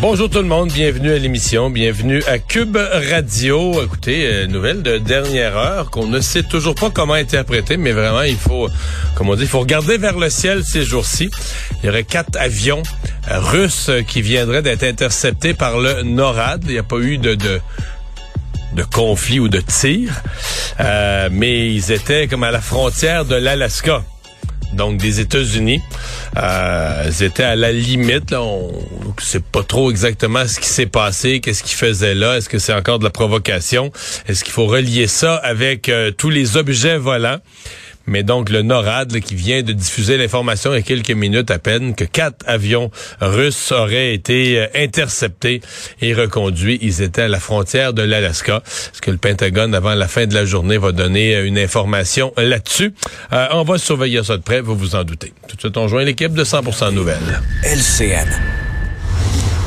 Bonjour tout le monde, bienvenue à l'émission, bienvenue à Cube Radio. Écoutez, euh, nouvelle de dernière heure qu'on ne sait toujours pas comment interpréter, mais vraiment il faut, comme on dit, il faut regarder vers le ciel ces jours-ci. Il y aurait quatre avions euh, russes qui viendraient d'être interceptés par le NORAD. Il n'y a pas eu de, de conflit ou de tir, euh, mais ils étaient comme à la frontière de l'Alaska donc des États-Unis. Euh, ils étaient à la limite. Là, on ne sait pas trop exactement ce qui s'est passé, qu'est-ce qu'ils faisaient là. Est-ce que c'est encore de la provocation? Est-ce qu'il faut relier ça avec euh, tous les objets volants? Mais donc, le NORAD qui vient de diffuser l'information il y a quelques minutes à peine que quatre avions russes auraient été euh, interceptés et reconduits. Ils étaient à la frontière de l'Alaska. Est-ce que le Pentagone, avant la fin de la journée, va donner euh, une information là-dessus? Euh, on va surveiller ça de près, vous vous en doutez. Tout de suite, on joint l'équipe de 100% Nouvelles. LCN.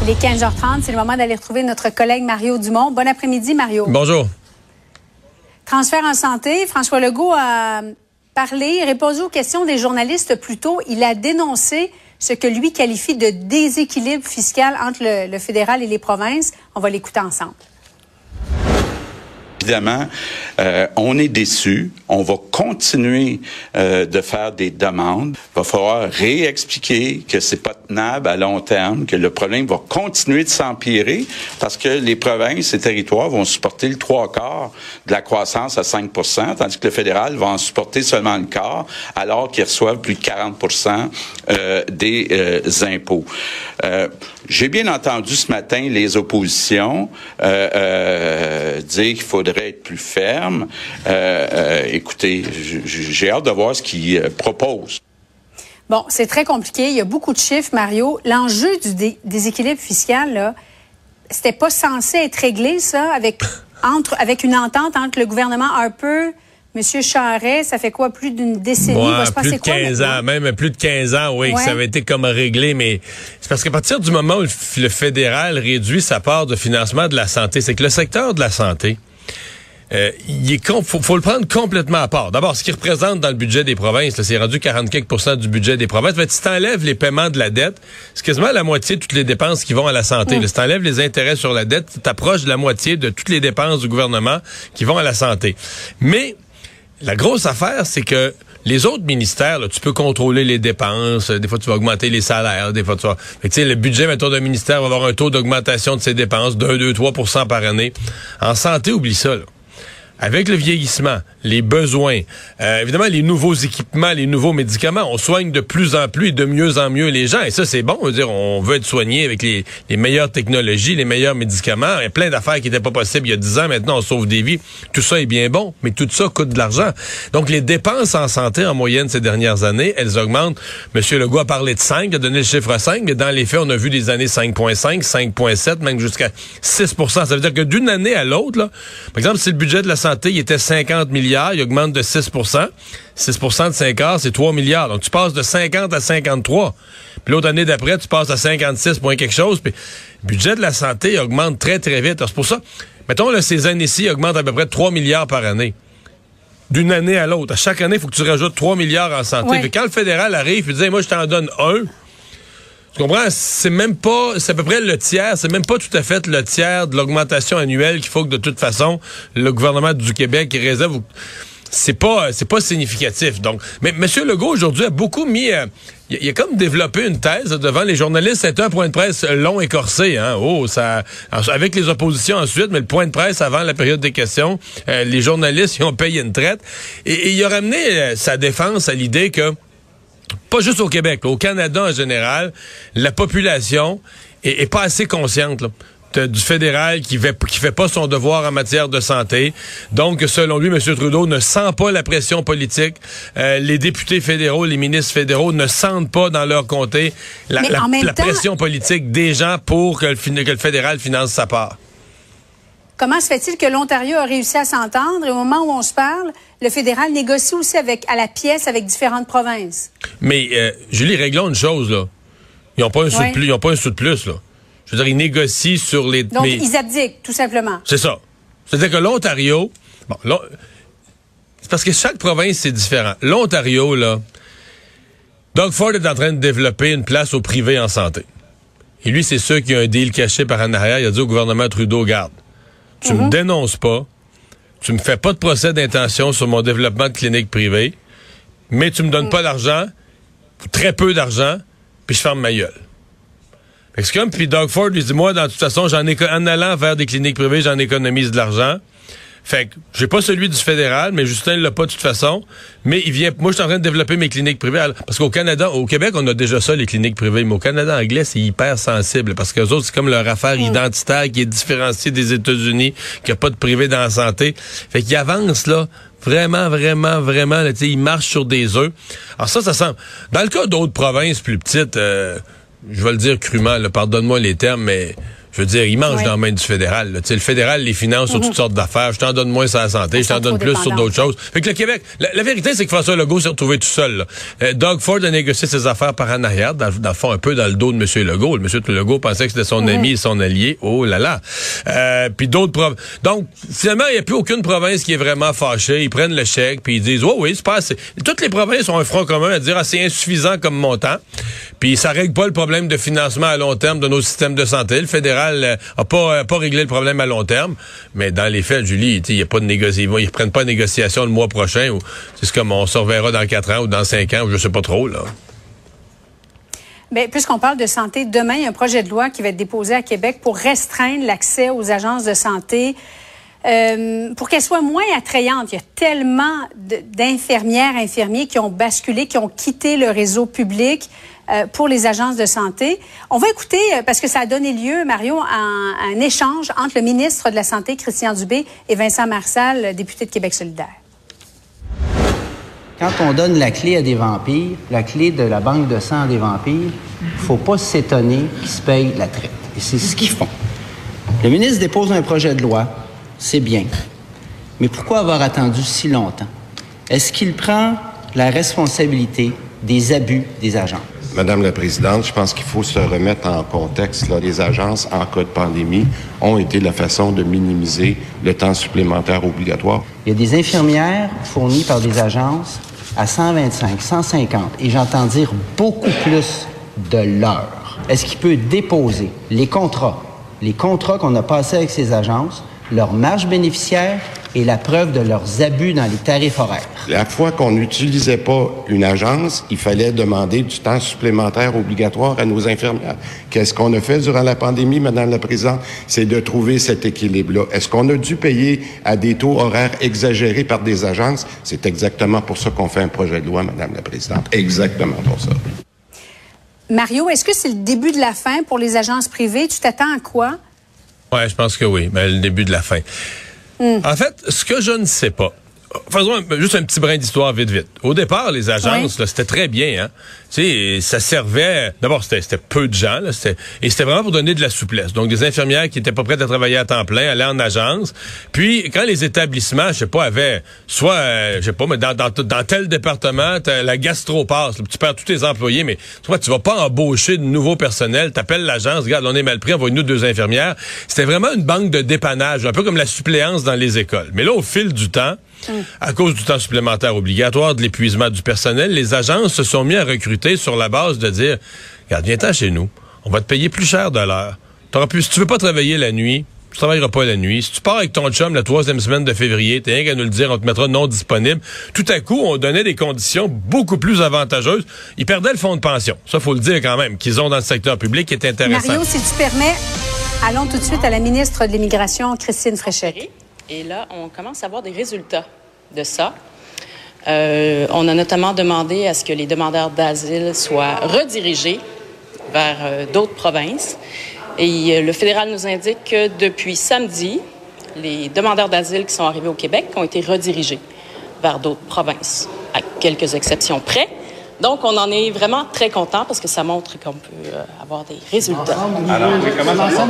Il est 15h30, c'est le moment d'aller retrouver notre collègue Mario Dumont. Bon après-midi, Mario. Bonjour. Transfert en santé, François Legault a parlé, répondu aux questions des journalistes plus tôt. Il a dénoncé ce que lui qualifie de déséquilibre fiscal entre le, le fédéral et les provinces. On va l'écouter ensemble. Évidemment, euh, on est déçu. On va continuer euh, de faire des demandes. Il va falloir réexpliquer que c'est pas tenable à long terme, que le problème va continuer de s'empirer parce que les provinces et territoires vont supporter le trois quarts de la croissance à 5% tandis que le fédéral va en supporter seulement le quart, alors qu'ils reçoivent plus de 40% euh, des euh, impôts. Euh, j'ai bien entendu ce matin les oppositions dire qu'il faudrait être plus ferme. écoutez, j'ai hâte de voir ce qu'ils proposent. Bon, c'est très compliqué. Il y a beaucoup de chiffres, Mario. L'enjeu du déséquilibre fiscal, là, c'était pas censé être réglé, ça, avec, entre, avec une entente entre le gouvernement Harper Monsieur Charret, ça fait quoi, plus d'une décennie? Ouais, plus de 15 ans, même plus de 15 ans, oui, que ça avait été comme réglé, mais c'est parce qu'à partir du moment où le fédéral réduit sa part de financement de la santé, c'est que le secteur de la santé, euh, il est faut, faut, le prendre complètement à part. D'abord, ce qui représente dans le budget des provinces, c'est rendu 44% du budget des provinces. Fait, si t'enlèves les paiements de la dette, c'est quasiment la moitié de toutes les dépenses qui vont à la santé. Si t'enlèves les intérêts sur la dette, t'approches de la moitié de toutes les dépenses du gouvernement qui vont à la santé. Mais la grosse affaire, c'est que les autres ministères, tu peux contrôler les dépenses. Des fois, tu vas augmenter les salaires. Des fois, tu vas... sais, le budget, mettons, d'un ministère va avoir un taux d'augmentation de ses dépenses de 2, 3% par année. En santé, oublie ça. Là avec le vieillissement, les besoins, euh, évidemment les nouveaux équipements, les nouveaux médicaments, on soigne de plus en plus et de mieux en mieux les gens. Et ça, c'est bon. On veut dire, on veut être soigné avec les, les meilleures technologies, les meilleurs médicaments. Il y a plein d'affaires qui n'étaient pas possibles il y a 10 ans. Maintenant, on sauve des vies. Tout ça est bien bon, mais tout ça coûte de l'argent. Donc, les dépenses en santé en moyenne ces dernières années, elles augmentent. Monsieur Legault a parlé de 5, il a donné le chiffre 5, mais dans les faits, on a vu des années 5,5, 5,7, même jusqu'à 6% Ça veut dire que d'une année à l'autre, par exemple, si le budget de la santé il était 50 milliards, il augmente de 6% 6% de 5 heures, c'est 3 milliards. Donc, tu passes de 50 à 53. Puis l'autre année d'après, tu passes à 56 point quelque chose. Puis le budget de la santé augmente très, très vite. C'est pour ça, mettons, là, ces années-ci augmentent à peu près 3 milliards par année. D'une année à l'autre. À chaque année, il faut que tu rajoutes 3 milliards en santé. Puis quand le fédéral arrive, il dit, moi, je t'en donne un. Tu comprends? C'est même pas, c'est à peu près le tiers, c'est même pas tout à fait le tiers de l'augmentation annuelle qu'il faut que de toute façon le gouvernement du Québec réserve. c'est pas c'est pas significatif. Donc, mais M. Legault aujourd'hui a beaucoup mis, euh, il, a comme développé une thèse devant les journalistes. C'est un point de presse long et corsé. Hein? Oh, ça, avec les oppositions ensuite, mais le point de presse avant la période des questions, euh, les journalistes ils ont payé une traite et, il a ramené euh, sa défense à l'idée que pas juste au Québec, au Canada en général, la population est, est pas assez consciente. Là du fédéral qui fait, qui fait pas son devoir en matière de santé. Donc, selon lui, M. Trudeau ne sent pas la pression politique. Euh, les députés fédéraux, les ministres fédéraux ne sentent pas dans leur comté la, pression politique des gens pour que le, que le fédéral finance sa part. Comment se fait-il que l'Ontario a réussi à s'entendre? Et au moment où on se parle, le fédéral négocie aussi avec à la pièce avec différentes provinces? Mais euh, Julie, réglons une chose là. Ils n'ont pas un sou de plus, ils ont pas un sou de plus là. Je veux dire, ils négocient sur les... Donc, ils abdiquent, tout simplement. C'est ça. C'est-à-dire que l'Ontario... Bon, c'est parce que chaque province, c'est différent. L'Ontario, là... Doug Ford est en train de développer une place au privé en santé. Et lui, c'est sûr qu'il y a un deal caché par en arrière. Il a dit au gouvernement Trudeau, garde, tu me mhm. dénonces pas, tu me fais pas de procès d'intention sur mon développement de clinique privée, mais tu me donnes mhm. pas d'argent, très peu d'argent, puis je ferme ma gueule. C'est comme, puis Doug Ford lui dit, moi, dans toute façon, j'en en allant vers des cliniques privées, j'en économise de l'argent. Fait que j'ai pas celui du fédéral, mais Justin l'a pas de toute façon. Mais il vient. Moi, je suis en train de développer mes cliniques privées. Parce qu'au Canada, au Québec, on a déjà ça, les cliniques privées. Mais au Canada anglais, c'est hyper sensible. Parce que autres, c'est comme leur affaire identitaire qui est différenciée des États-Unis, qui a pas de privé dans la santé. Fait qu'ils avancent, là. Vraiment, vraiment, vraiment. Là, ils marchent sur des œufs. Alors ça, ça semble. Dans le cas d'autres provinces plus petites, euh, je vais le dire crûment, pardonne-moi les termes, mais je veux dire, ils mangent dans la main du fédéral. Le fédéral les finance sur toutes mhm. sortes d'affaires. Je t'en donne moins sur la santé, je t'en donne plus sur d'autres choses. Fait que le Québec, la, vérité, c'est que François Legault s'est retrouvé tout seul. Euh, Doug Ford a négocié ses affaires par en arrière, dans, le fond, un peu dans le dos de M. Legault. M. Legault pensait que c'était son mhm. ami et son allié. Oh là là. Euh, puis d'autres provinces. Donc, finalement, il n'y a plus aucune province qui est vraiment fâchée. Ils prennent le chèque, puis ils disent, oh oui, c'est pas assez. Toutes les provinces ont un front commun à dire, ah, c'est insuffisant comme montant. Puis ça règle pas le problème de financement à long terme de nos systèmes de santé. Le fédéral euh, a pas, pas réglé le problème à long terme. Mais dans les faits, Julie, il n'y a pas de négociation. Ils reprennent pas de négociation le mois prochain. C'est comme on se reverra dans quatre ans ou dans cinq ans, ou je sais pas trop, là. Bien, puisqu'on parle de santé, demain, il y a un projet de loi qui va être déposé à Québec pour restreindre l'accès aux agences de santé. Euh, pour qu'elles soient moins attrayantes. Il y a tellement d'infirmières, infirmiers qui ont basculé, qui ont quitté le réseau public. Euh, pour les agences de santé. On va écouter, euh, parce que ça a donné lieu, Mario, à un, échange entre le ministre de la Santé, Christian Dubé, et Vincent Marsal, député de Québec solidaire. Quand on donne la clé à des vampires, la clé de la banque de sang à des vampires, il faut pas s'étonner qu'ils se payent la traite. Et c'est ce qu'ils font. Le ministre dépose un projet de loi, c'est bien. Mais pourquoi avoir attendu si longtemps? Est-ce qu'il prend la responsabilité des abus des agents? Madame la Présidente, je pense qu'il faut se remettre en contexte. Là. Les agences, en cas de pandémie, ont été la façon de minimiser le temps supplémentaire obligatoire. Il y a des infirmières fournies par des agences à 125, 150, et j'entends dire beaucoup plus de l'heure. Est-ce qu'il peut déposer les contrats, les contrats qu'on a passés avec ces agences, leur marge bénéficiaire et la preuve de leurs abus dans les tarifs horaires. La fois qu'on n'utilisait pas une agence, il fallait demander du temps supplémentaire obligatoire à nos infirmières. Qu'est-ce qu'on a fait durant la pandémie, Madame la Présidente? C'est de trouver cet équilibre-là. Est-ce qu'on a dû payer à des taux horaires exagérés par des agences? C'est exactement pour ça qu'on fait un projet de loi, Madame la Présidente. Exactement pour ça. Mario, est-ce que c'est le début de la fin pour les agences privées? Tu t'attends à quoi? Oui, je pense que oui, mais le début de la fin. Hmm. En fait, ce que je ne sais pas, faisons juste un petit brin d'histoire vite vite. Au départ, les agences, c'était très bien. Hein? Tu sais, ça servait. D'abord, c'était peu de gens, là, et c'était vraiment pour donner de la souplesse. Donc, des infirmières qui étaient pas prêtes à travailler à temps plein allaient en agence. Puis, quand les établissements, je sais pas, avaient soit, euh, je sais pas, mais dans, dans, dans tel département, la gastro passe. tu perds tous tes employés, mais tu tu vas pas embaucher de nouveaux personnels. T'appelles l'agence, regarde, on est mal pris, envoie-nous deux infirmières. C'était vraiment une banque de dépannage, un peu comme la suppléance dans les écoles. Mais là, au fil du temps, à cause du temps supplémentaire obligatoire, de l'épuisement du personnel, les agences se sont mis à recruter sur la base de dire, regarde, viens-t'en chez nous. On va te payer plus cher de l'heure. Si tu veux pas travailler la nuit, tu travailleras pas la nuit. Si tu pars avec ton chum la troisième semaine de février, t'es rien qu'à nous le dire, on te mettra non disponible. Tout à coup, on donnait des conditions beaucoup plus avantageuses. Ils perdaient le fonds de pension. Ça, faut le dire quand même, qu'ils ont dans le secteur public, qui est intéressant. Mario, si tu permets, allons tout de suite à la ministre de l'Immigration, Christine Fréchette. Et là, on commence à voir des résultats de ça. Euh, on a notamment demandé à ce que les demandeurs d'asile soient redirigés vers euh, d'autres provinces. Et euh, le fédéral nous indique que depuis samedi, les demandeurs d'asile qui sont arrivés au Québec ont été redirigés vers d'autres provinces, à quelques exceptions près. Donc, on en est vraiment très content parce que ça montre qu'on peut avoir des résultats. Alors, comment ça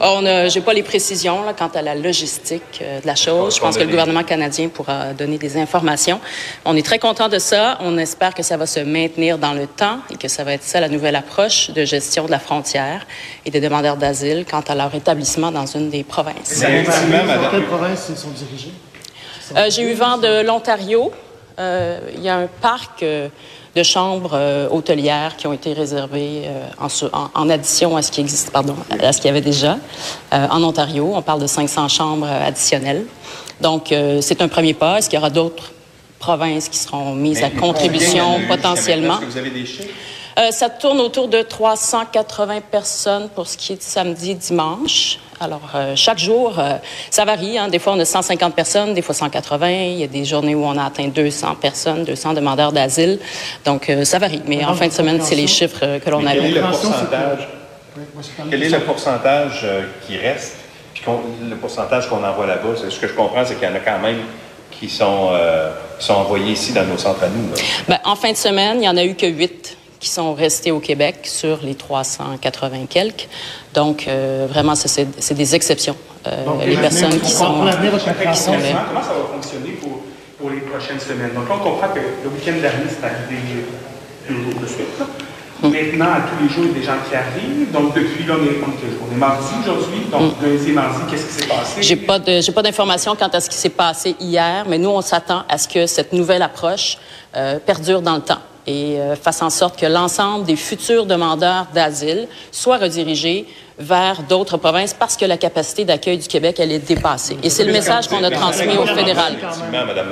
Oh, on j'ai pas les précisions là, quant à la logistique euh, de la chose. Je pense que le gouvernement canadien pourra donner des informations. On est très content de ça. On espère que ça va se maintenir dans le temps et que ça va être ça la nouvelle approche de gestion de la frontière et des demandeurs d'asile quant à leur établissement dans une des provinces. Dans quelle province ils sont dirigés? Euh, j'ai eu vent de l'Ontario. Euh, il y a un parc de chambres euh, hôtelières qui ont été réservées euh, en, en, addition à ce qui existe, pardon, à ce qu'il y avait déjà euh, en Ontario. On parle de 500 chambres additionnelles. Donc, c'est un premier pas. Est-ce qu'il y aura d'autres provinces qui seront mises à contribution potentiellement? Est-ce que vous avez des chiffres? Euh, ça tourne autour de 380 personnes pour ce qui est de samedi, dimanche. Alors, euh, chaque jour, euh, ça varie. Hein. Des fois, on a 150 personnes, des fois 180. Il y a des journées où on a atteint 200 personnes, 200 demandeurs d'asile. Donc, ça varie. Mais en fin de semaine, c'est les chiffres que l'on a. Quel est le pourcentage, quel est le pourcentage qui reste? Puis le pourcentage qu'on envoie là-bas, ce que je comprends, c'est qu'il y en a quand même qui sont, sont envoyés ici dans nos centres à nous. Ben, en fin de semaine, il n'y en a eu que 8 qui sont restés au Québec sur les 380 quelques. Donc, euh, vraiment, c'est des exceptions. Euh, les personnes qui sont, qui sont là. Comment ça va fonctionner pour, pour, les prochaines semaines? Donc, on comprend que le week-end dernier, c'est arrivé deux jours de suite. Mm. Maintenant, à tous les jours, il y a des gens qui arrivent. Donc, depuis là, on est, on est mardi aujourd'hui. Donc, mm. lundi et mardi, qu'est-ce qui s'est passé? J'ai pas de, j'ai pas d'informations quant à ce qui s'est passé hier, mais nous, on s'attend à ce que cette nouvelle approche euh, perdure dans le temps et euh, fasse en sorte que l'ensemble des futurs demandeurs d'asile soient redirigés vers d'autres provinces parce que la capacité d'accueil du Québec, elle est dépassée. Et c'est le message qu'on a transmis au fédéral. Madame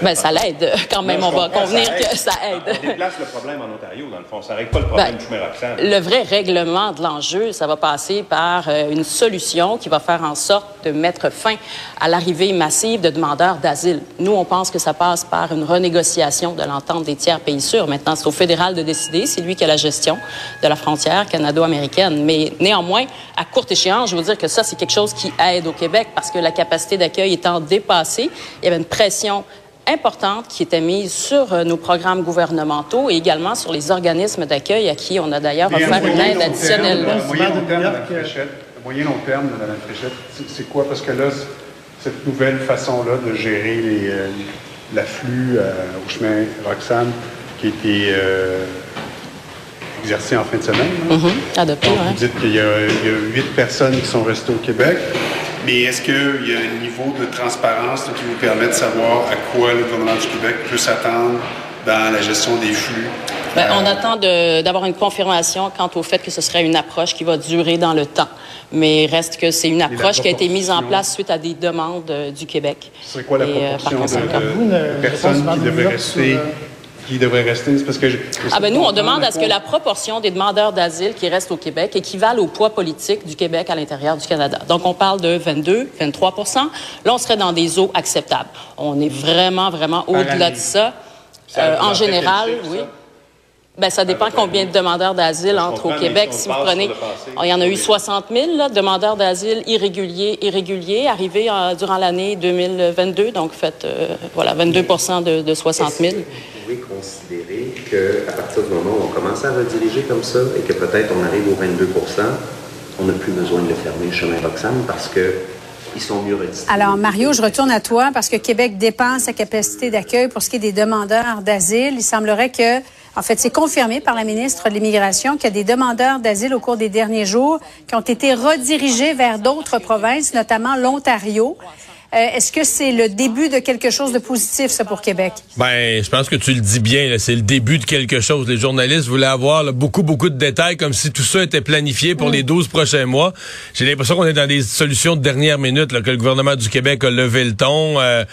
Ben, ça l'aide quand même. On va convenir que ça aide. On déplace le problème en Ontario, dans le fond. Ça règle pas le problème ben, du Le vrai règlement de l'enjeu, ça va passer par euh, une solution qui va faire en sorte de mettre fin à l'arrivée massive de demandeurs d'asile. Nous, on pense que ça passe par une renégociation de l'entente des tiers pays sûrs. Maintenant, c'est au fédéral de décider. C'est lui qui a la gestion de la frontière canado-américaine. Mais néanmoins, à courte échéance, je veux dire que ça, c'est quelque chose qui aide au Québec parce que la capacité d'accueil étant dépassée, il y avait une pression importante qui était mise sur euh, nos programmes gouvernementaux et également sur les organismes d'accueil à qui on a d'ailleurs offert une aide additionnelle. moyen long terme, Mme Fréchette, moyen long terme, Mme Fréchette, c'est quoi? Parce que là, cette nouvelle façon-là de gérer euh, l'afflux euh, au chemin Roxane, qui était exercé en fin de semaine. Mm-hmm. Adopté, Vous dites qu'il y, a huit personnes qui sont restées au Québec. Mais est-ce qu'il y a un niveau de transparence qui vous permet de savoir à quoi le gouvernement du Québec peut s'attendre dans la gestion des flux? Ben, on attend d'avoir une confirmation quant au fait que ce serait une approche qui va durer dans le temps. Mais reste que c'est une approche qui a été mise en place suite à des demandes euh, du Québec. C'est quoi la euh, proportion de, personnes qui devraient rester qui devrait rester? Parce que ah ben nous, on demande à ce que la proportion des demandeurs d'asile qui restent au Québec équivale au poids politique du Québec à l'intérieur du Canada. Donc, on parle de 22, 23% Là, on serait dans des eaux acceptables. On est vraiment, vraiment au-delà de ça. Euh, en général, oui. Ben, ça dépend combien de demandeurs d'asile entrent au Québec. Si vous prenez, il y en a eu 60 000 demandeurs d'asile irréguliers, irréguliers arrivés euh, durant l'année 2022. Donc, faites euh, voilà 22 de, de 60 000. Vous pouvez considérer qu'à partir du moment où on commence à rediriger comme ça et que peut-être on arrive aux 22% on n'a plus besoin de le fermer, le chemin Roxham, parce que ils sont mieux redistribués. Alors, Mario, je retourne à toi parce que Québec dépense sa capacité d'accueil pour ce qui est des demandeurs d'asile. Il semblerait que en fait, c'est confirmé par la ministre de l'Immigration qu'il y a des demandeurs d'asile au cours des derniers jours qui ont été redirigés vers d'autres provinces, notamment l'Ontario. Est-ce que c'est le début de quelque chose de positif, ça, pour Québec? Ben, je pense que tu le dis bien. C'est le début de quelque chose. Les journalistes voulaient avoir beaucoup, beaucoup de détails, comme si tout ça était planifié pour mm. les 12 prochains mois. J'ai l'impression qu'on est dans des solutions de dernière minute, là, que le gouvernement du Québec a levé le ton. Euh,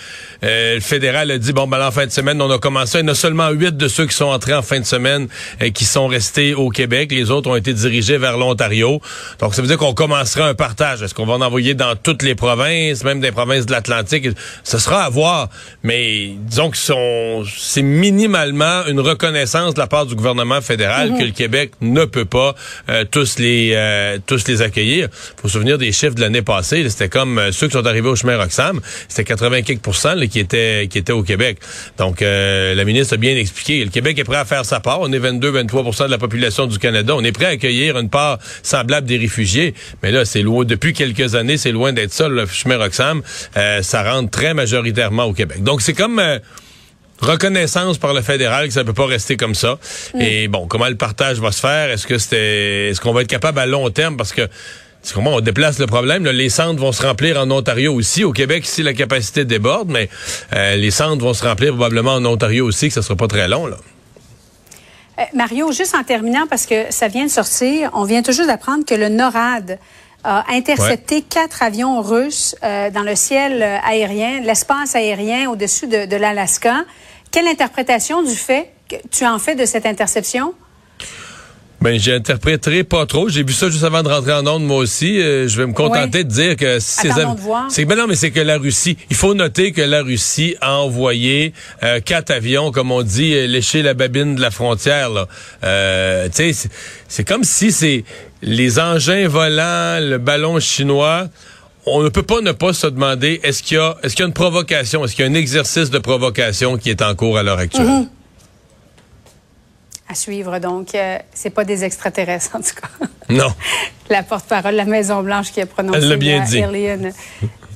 euh, le fédéral a dit, bon, ben, en fin de semaine, on a commencé. Il y en a seulement huit de ceux qui sont entrés en fin de semaine et qui sont restés au Québec. Les autres ont été dirigés vers l'Ontario. Donc, ça veut dire qu'on commencera un partage. Est-ce qu'on va en envoyer dans toutes les provinces, même des provinces de l'Atlantique? Ce sera à voir. Mais disons que c'est minimalement une reconnaissance de la part du gouvernement fédéral mhm. que le Québec ne peut pas euh, tous les euh, tous les accueillir. Faut se souvenir des chiffres de l'année passée. C'était comme euh, ceux qui sont arrivés au chemin Roxham, c'était 80 qui étaient qui étaient au Québec. Donc la ministre a bien expliqué. Le Québec est prêt à faire sa part. On est 22-23% de la population du Canada. On est prêt à accueillir une part semblable des réfugiés. Mais là, c'est loin. Depuis quelques années, c'est loin d'être ça. Le chemin Roxham, ça rentre très majoritairement au Québec. Donc c'est comme reconnaissance par le fédéral que ça peut pas rester comme ça. Mm. Et bon, comment le partage va se faire? Est-ce que c'était, est-ce qu'on va être capable à long terme? Parce que c'est comment on déplace le problème. les centres vont se remplir en Ontario aussi. Au Québec, ici, la capacité déborde, mais euh, les centres vont se remplir probablement en Ontario aussi, que ça sera pas très long. Là. Euh, Mario, juste en terminant, parce que ça vient de sortir, on vient toujours d'apprendre que le NORAD a intercepté quatre avions russes euh, dans le ciel aérien, l'espace aérien au-dessus de, de l'Alaska. Quelle interprétation du fait que tu en fais de cette interception? Ben, j'interpréterai pas trop. J'ai vu ça juste avant de rentrer en onde, moi aussi. Euh, je vais me contenter de dire que c'est c'est ben non, mais c'est que la Russie. Il faut noter que la Russie a envoyé euh, quatre avions, comme on dit, euh, lécher la babine de la frontière. Là. Euh, c'est comme si c'est les engins volants, le ballon chinois on ne peut pas ne pas se demander est-ce qu'il y a est-ce qu'il y a une provocation, est-ce qu'il y a un exercice de provocation qui est en cours à l'heure actuelle? Mm-hmm. À suivre donc, euh, c'est pas des extraterrestres en tout cas. Non. La porte-parole de la Maison Blanche qui a prononcé. Elle l'a bien dit.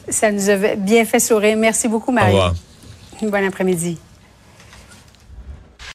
ça nous a bien fait sourire. Merci beaucoup, Marie. Au revoir. Bon après-midi.